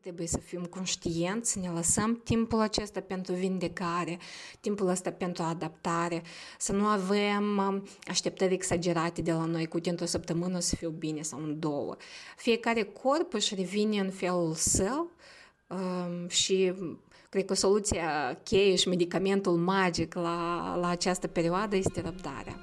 Trebuie să fim conștienți, să ne lăsăm timpul acesta pentru vindecare, timpul ăsta pentru adaptare, să nu avem um, așteptări exagerate de la noi, cu într-o săptămână o să fiu bine sau în două. Fiecare corp își revine în felul său um, și cred că soluția cheie și medicamentul magic la, la această perioadă este răbdarea.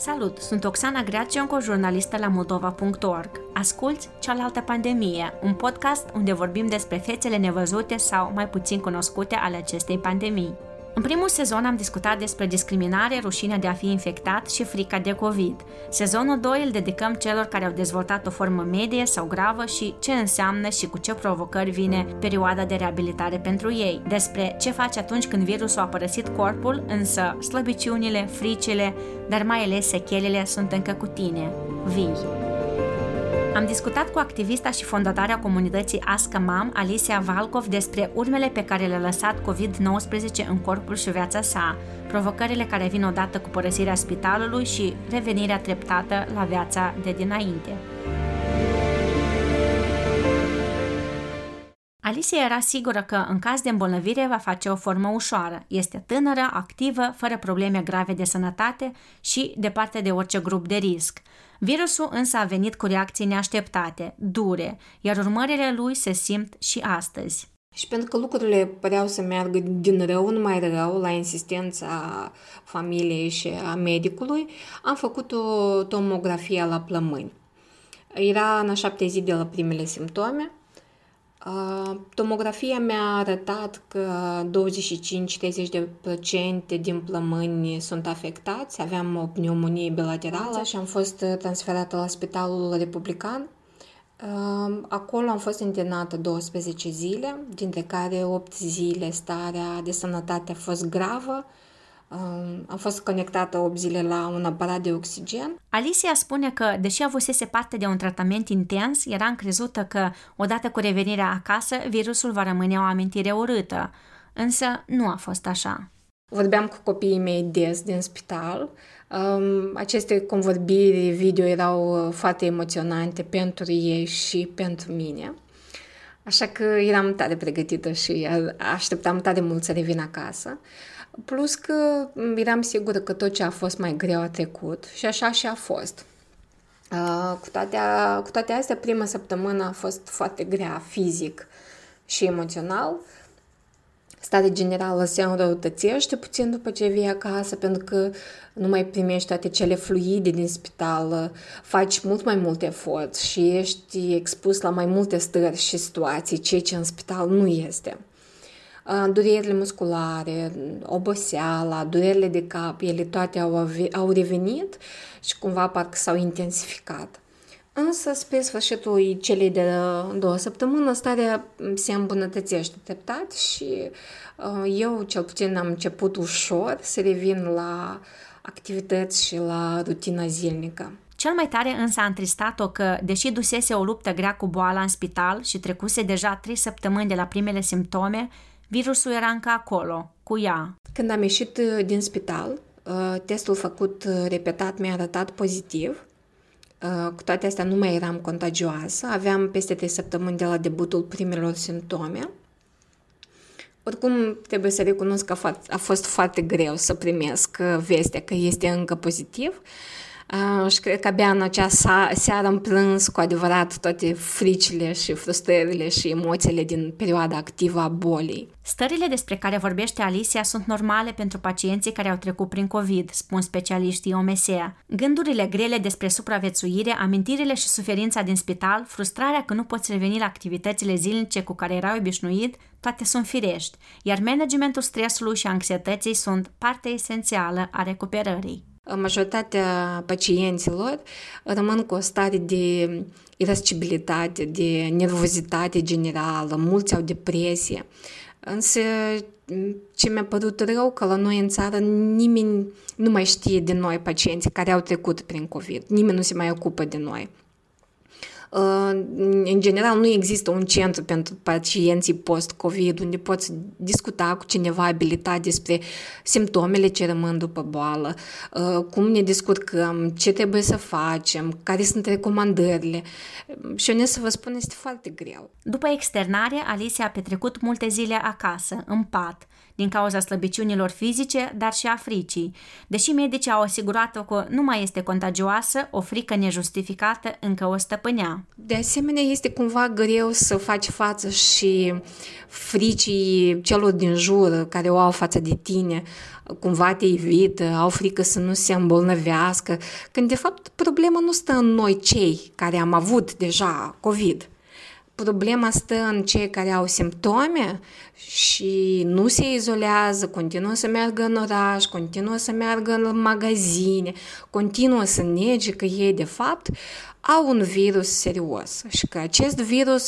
Salut, sunt Oxana Gracionco, jurnalistă la Moldova.org. Asculți Cealaltă Pandemie, un podcast unde vorbim despre fețele nevăzute sau mai puțin cunoscute ale acestei pandemii. În primul sezon am discutat despre discriminare, rușinea de a fi infectat și frica de COVID. Sezonul 2 îl dedicăm celor care au dezvoltat o formă medie sau gravă și ce înseamnă și cu ce provocări vine perioada de reabilitare pentru ei. Despre ce faci atunci când virusul a părăsit corpul, însă slăbiciunile, fricile, dar mai ales sechelele sunt încă cu tine. Vii! Am discutat cu activista și fondatarea comunității Aska Mam, Alicia Valkov, despre urmele pe care le-a lăsat COVID-19 în corpul și viața sa, provocările care vin odată cu părăsirea spitalului și revenirea treptată la viața de dinainte. Alicia era sigură că, în caz de îmbolnăvire, va face o formă ușoară. Este tânără, activă, fără probleme grave de sănătate și departe de orice grup de risc. Virusul însă a venit cu reacții neașteptate, dure, iar urmările lui se simt și astăzi. Și pentru că lucrurile păreau să meargă din rău în mai rău, la insistența familiei și a medicului, am făcut o tomografie la plămâni. Era în a șapte zi de la primele simptome Tomografia mi-a arătat că 25-30% din plămâni sunt afectați. Aveam o pneumonie bilaterală și am fost transferată la Spitalul Republican. Acolo am fost internată 12 zile, dintre care 8 zile starea de sănătate a fost gravă, am fost conectată 8 zile la un aparat de oxigen. Alicia spune că, deși avusese parte de un tratament intens, era încrezută că, odată cu revenirea acasă, virusul va rămâne o amintire urâtă. Însă nu a fost așa. Vorbeam cu copiii mei des din spital. Um, aceste convorbiri video erau uh, foarte emoționante pentru ei și pentru mine. Așa că eram tare pregătită și așteptam tare mult să revin acasă. Plus că eram sigură că tot ce a fost mai greu a trecut și așa și a fost. Uh, cu, toate, cu toate astea, prima săptămână a fost foarte grea fizic și emoțional. Starea generală se înrăutățește puțin după ce vii acasă, pentru că nu mai primești toate cele fluide din spital, faci mult mai mult efort și ești expus la mai multe stări și situații, ceea ce în spital nu este durerile musculare, oboseala, durerile de cap, ele toate au, au revenit și cumva parcă s-au intensificat. Însă, spre sfârșitul celei de două săptămâni, starea se îmbunătățește treptat și eu, cel puțin, am început ușor să revin la activități și la rutina zilnică. Cel mai tare însă a întristat-o că, deși dusese o luptă grea cu boala în spital și trecuse deja trei săptămâni de la primele simptome, Virusul era încă acolo, cu ea. Când am ieșit uh, din spital, uh, testul făcut uh, repetat mi-a arătat pozitiv. Cu toate astea nu mai eram contagioasă, aveam peste 3 săptămâni de la debutul primelor simptome. Oricum, trebuie să recunosc că a fost foarte greu să primesc vestea că este încă pozitiv, Uh, și cred că abia în acea seară am plâns cu adevărat toate fricile și frustrările și emoțiile din perioada activă a bolii. Stările despre care vorbește Alicia sunt normale pentru pacienții care au trecut prin COVID, spun specialiștii OMSEA. Gândurile grele despre supraviețuire, amintirile și suferința din spital, frustrarea că nu poți reveni la activitățile zilnice cu care erau obișnuit, toate sunt firești, iar managementul stresului și anxietății sunt parte esențială a recuperării majoritatea pacienților rămân cu o stare de irascibilitate, de nervozitate generală, mulți au depresie. Însă ce mi-a părut rău că la noi în țară nimeni nu mai știe de noi pacienții care au trecut prin COVID. Nimeni nu se mai ocupă de noi. În general, nu există un centru pentru pacienții post-COVID unde poți discuta cu cineva abilitat despre simptomele ce rămân după boală, uh, cum ne descurcăm, ce trebuie să facem, care sunt recomandările. Și onest să vă spun, este foarte greu. După externare, Alicia a petrecut multe zile acasă, în pat, din cauza slăbiciunilor fizice, dar și a fricii. Deși medicii au asigurat-o că nu mai este contagioasă, o frică nejustificată încă o stăpânea. De asemenea, este cumva greu să faci față și fricii celor din jur care o au față de tine, cumva te evită, au frică să nu se îmbolnăvească, când de fapt problema nu stă în noi cei care am avut deja COVID Problema stă în cei care au simptome și nu se izolează, continuă să meargă în oraș, continuă să meargă în magazine, continuă să nege că ei, de fapt, au un virus serios și că acest virus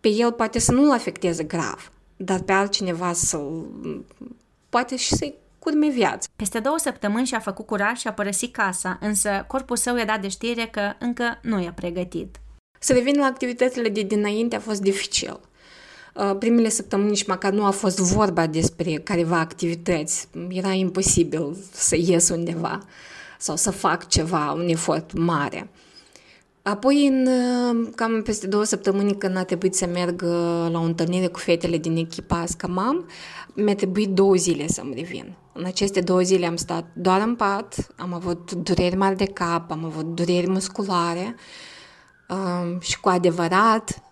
pe el poate să nu-l afecteze grav, dar pe altcineva să poate și să-i curme viață. Peste două săptămâni și-a făcut curaj și a părăsit casa, însă corpul său i-a dat de știre că încă nu e pregătit. Să revin la activitățile de dinainte a fost dificil. Uh, primele săptămâni nici măcar nu a fost vorba despre careva activități. Era imposibil să ies undeva sau să fac ceva, un efort mare. Apoi, în uh, cam peste două săptămâni, când a trebuit să merg la o întâlnire cu fetele din echipa Scamam, mi-a trebuit două zile să-mi revin. În aceste două zile am stat doar în pat, am avut dureri mari de cap, am avut dureri musculare, um, și cu adevărat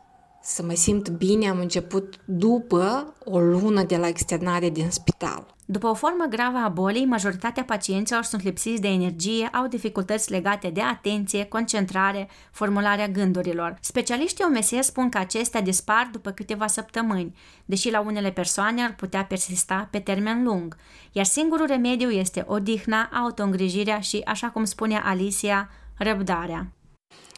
să mă simt bine am început după o lună de la externare din spital. După o formă gravă a bolii, majoritatea pacienților sunt lipsiți de energie, au dificultăți legate de atenție, concentrare, formularea gândurilor. Specialiștii OMS spun că acestea dispar după câteva săptămâni, deși la unele persoane ar putea persista pe termen lung. Iar singurul remediu este odihna, autoîngrijirea și, așa cum spune Alicia, răbdarea.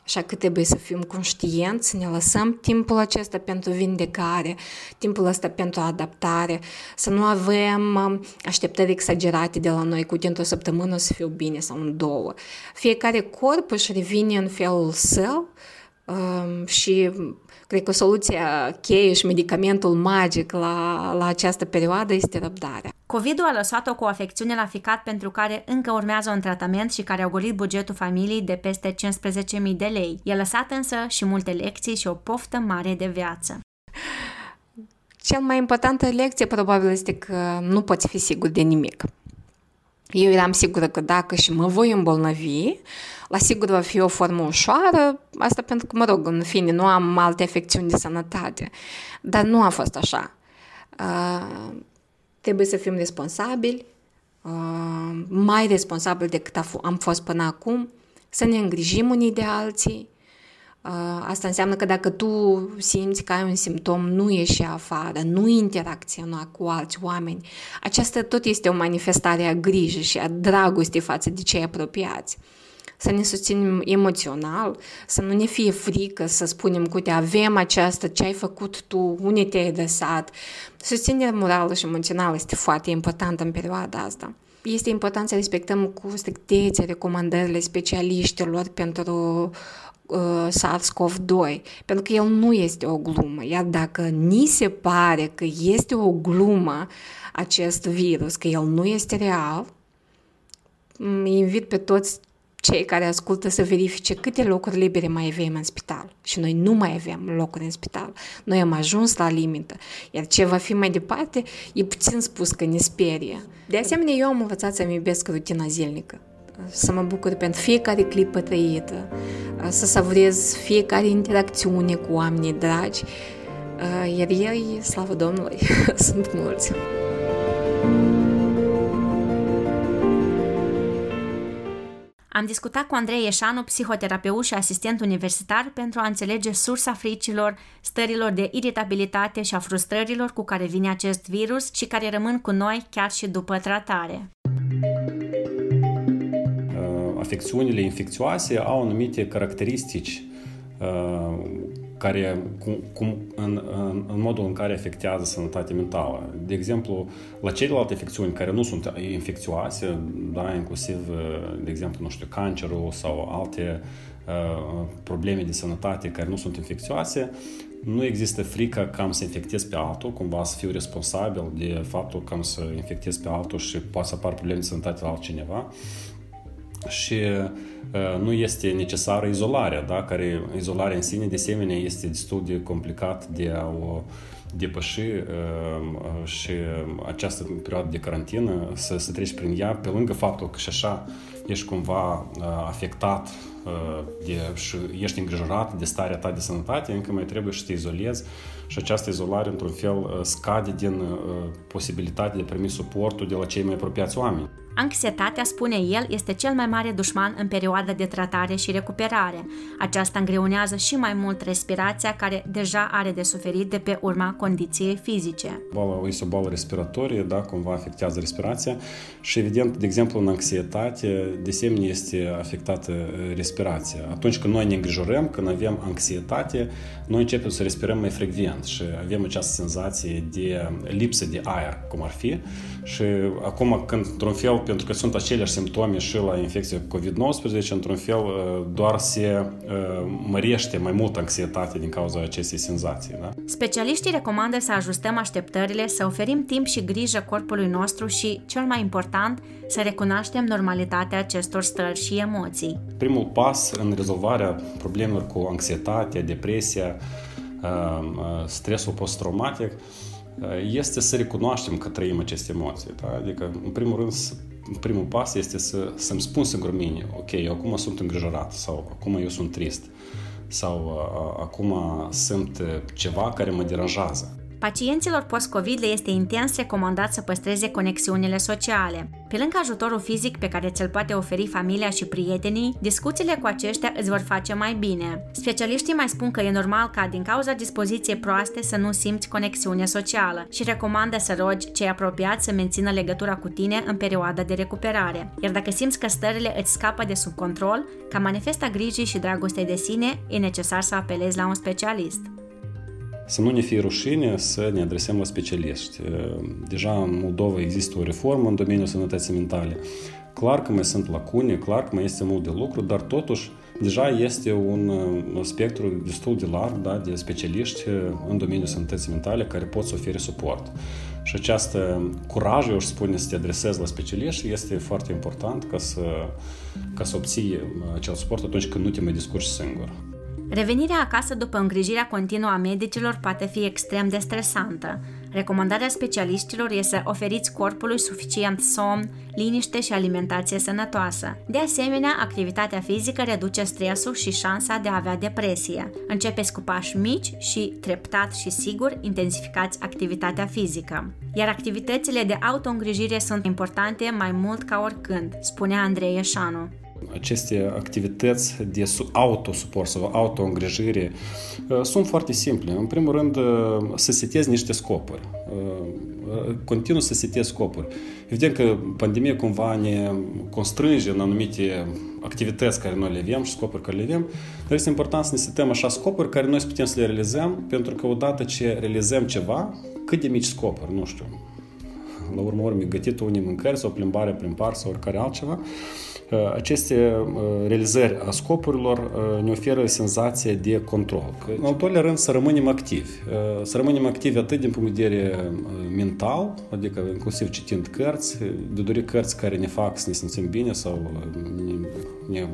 Așa că trebuie să fim conștienți, să ne lăsăm timpul acesta pentru vindecare, timpul ăsta pentru adaptare, să nu avem um, așteptări exagerate de la noi, cu într-o săptămână o să fiu bine sau în două. Fiecare corp își revine în felul său um, și cred că soluția cheie și medicamentul magic la, la această perioadă este răbdarea. COVID-ul a lăsat-o cu o afecțiune la ficat pentru care încă urmează un tratament și care a golit bugetul familiei de peste 15.000 de lei. I-a lăsat însă și multe lecții și o poftă mare de viață. Cel mai importantă lecție probabil este că nu poți fi sigur de nimic. Eu eram sigură că dacă și mă voi îmbolnăvi, la sigur va fi o formă ușoară, asta pentru că, mă rog, în fine, nu am alte afecțiuni de sănătate. Dar nu a fost așa. Uh, trebuie să fim responsabili, uh, mai responsabili decât am fost până acum, să ne îngrijim unii de alții. Uh, asta înseamnă că dacă tu simți că ai un simptom, nu ieși afară, nu interacționa cu alți oameni. Aceasta tot este o manifestare a grijii și a dragostei față de cei apropiați să ne susținem emoțional, să nu ne fie frică să spunem, uite, avem aceasta, ce ai făcut tu, unde te-ai lăsat. Susținerea morală și emoțională este foarte importantă în perioada asta. Este important să respectăm cu strictețe recomandările specialiștilor pentru uh, SARS-CoV-2, pentru că el nu este o glumă. Iar dacă ni se pare că este o glumă acest virus, că el nu este real, invit pe toți cei care ascultă să verifice câte locuri libere mai avem în spital. Și noi nu mai avem locuri în spital. Noi am ajuns la limită. Iar ce va fi mai departe, e puțin spus că ne sperie. De asemenea, eu am învățat să-mi iubesc rutina zilnică. Să mă bucur pentru fiecare clipă trăită, să savurez fiecare interacțiune cu oamenii dragi, iar ei, slavă Domnului, sunt mulți. Am discutat cu Andrei Ieșanu, psihoterapeut și asistent universitar, pentru a înțelege sursa fricilor, stărilor de iritabilitate și a frustrărilor cu care vine acest virus și care rămân cu noi chiar și după tratare. Afecțiunile infecțioase au anumite caracteristici care, cum, cum, în, în, în modul în care afectează sănătatea mentală. De exemplu, la celelalte infecțiuni care nu sunt infecțioase, da, inclusiv, de exemplu, nu știu, cancerul sau alte probleme de sănătate care nu sunt infecțioase, nu există frică că am să infectez pe altul, cumva să fiu responsabil de faptul că am să infectez pe altul și poate să apar probleme de sănătate la altcineva. Și uh, nu este necesară izolarea, da? care izolarea în sine, de asemenea, este destul de complicat de a o depăși uh, și această perioadă de carantină, să, să treci prin ea, pe lângă faptul că și așa ești cumva uh, afectat de, și ești îngrijorat de starea ta de sănătate, încă mai trebuie să te izolezi și această izolare, într-un fel, scade din posibilitatea de a primi suportul de la cei mai apropiați oameni. Anxietatea, spune el, este cel mai mare dușman în perioada de tratare și recuperare. Aceasta îngreunează și mai mult respirația, care deja are de suferit de pe urma condiției fizice. Boala este o boală respiratorie, da, cumva afectează respirația și evident, de exemplu, în anxietate, de asemenea este afectată respirația. Atunci când noi ne îngrijorăm, când avem anxietate, noi începem să respirăm mai frecvent și avem această senzație de lipsă de aer, cum ar fi. Și acum, când, într-un fel, pentru că sunt aceleași simptome și la infecție COVID-19, într-un fel, doar se mărește mai mult anxietate din cauza acestei senzații. Da? Specialiștii recomandă să ajustăm așteptările, să oferim timp și grijă corpului nostru și, cel mai important, să recunoaștem normalitatea acestor stări și emoții. Primul pas în rezolvarea problemelor cu anxietatea, depresia, stresul post-traumatic este să recunoaștem că trăim aceste emoții. Da? Adică, în primul rând, primul pas este să, să-mi spun singur mine, ok, eu acum sunt îngrijorat sau acum eu sunt trist sau acum sunt ceva care mă deranjează. Pacienților post-COVID le este intens recomandat să păstreze conexiunile sociale. Pe lângă ajutorul fizic pe care ți-l poate oferi familia și prietenii, discuțiile cu aceștia îți vor face mai bine. Specialiștii mai spun că e normal ca din cauza dispoziției proaste să nu simți conexiune socială și recomandă să rogi cei apropiați să mențină legătura cu tine în perioada de recuperare. Iar dacă simți că stările îți scapă de sub control, ca manifesta grijii și dragostei de sine, e necesar să apelezi la un specialist să nu ne fie rușine să ne adresăm la specialiști. Deja în Moldova există o reformă în domeniul sănătății mentale. Clar că mai sunt lacune, clar că mai este mult de lucru, dar totuși deja este un, un spectru destul de larg da, de specialiști în domeniul sănătății mentale care pot să ofere suport. Și această curaj, eu aș spune, să te adresezi la specialiști este foarte important ca să, ca să obții acel suport atunci când nu te mai descurci singur. Revenirea acasă după îngrijirea continuă a medicilor poate fi extrem de stresantă. Recomandarea specialiștilor este să oferiți corpului suficient somn, liniște și alimentație sănătoasă. De asemenea, activitatea fizică reduce stresul și șansa de a avea depresie. Începeți cu pași mici și, treptat și sigur, intensificați activitatea fizică. Iar activitățile de autoîngrijire sunt importante mai mult ca oricând, spune Andrei Eșanu aceste activități de autosuport sau autoîngrijire uh, sunt foarte simple. În primul rând, uh, să setezi niște scopuri. Uh, continuu să setezi scopuri. Evident că pandemia cumva ne constrânge în anumite activități care noi le avem și scopuri care le avem, dar este important să ne setăm așa scopuri care noi putem să le realizăm, pentru că odată ce realizăm ceva, cât de mici scopuri, nu știu, la urmă urmei gătit unii mâncări sau plimbare prin parc sau oricare altceva, aceste realizări a scopurilor ne oferă senzația de control. În al doilea rând, să rămânem activi. Să rămânem activi atât din punct de vedere mental, adică inclusiv citind cărți, de dori cărți care ne fac să ne simțim bine sau ne, ne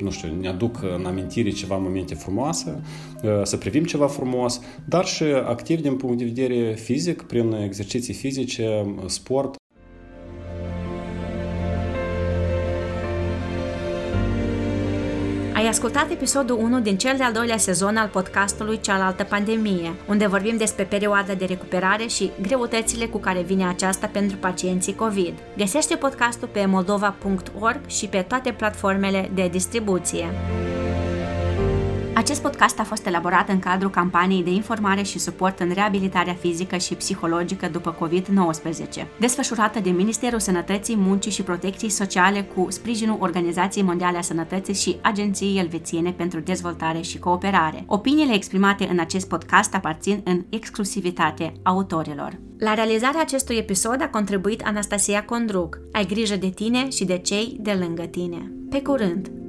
nu știu, ne aduc în amintire ceva momente frumoase, să privim ceva frumos, dar și activ din punct de vedere fizic, prin exerciții fizice, sport, ascultat episodul 1 din cel de-al doilea sezon al podcastului Cealaltă Pandemie, unde vorbim despre perioada de recuperare și greutățile cu care vine aceasta pentru pacienții COVID. Găsește podcastul pe moldova.org și pe toate platformele de distribuție. Acest podcast a fost elaborat în cadrul campaniei de informare și suport în reabilitarea fizică și psihologică după COVID-19, desfășurată de Ministerul Sănătății, Muncii și Protecției Sociale cu sprijinul Organizației Mondiale a Sănătății și Agenției Elvețiene pentru Dezvoltare și Cooperare. Opiniile exprimate în acest podcast aparțin în exclusivitate autorilor. La realizarea acestui episod a contribuit Anastasia Condruc. Ai grijă de tine și de cei de lângă tine. Pe curând!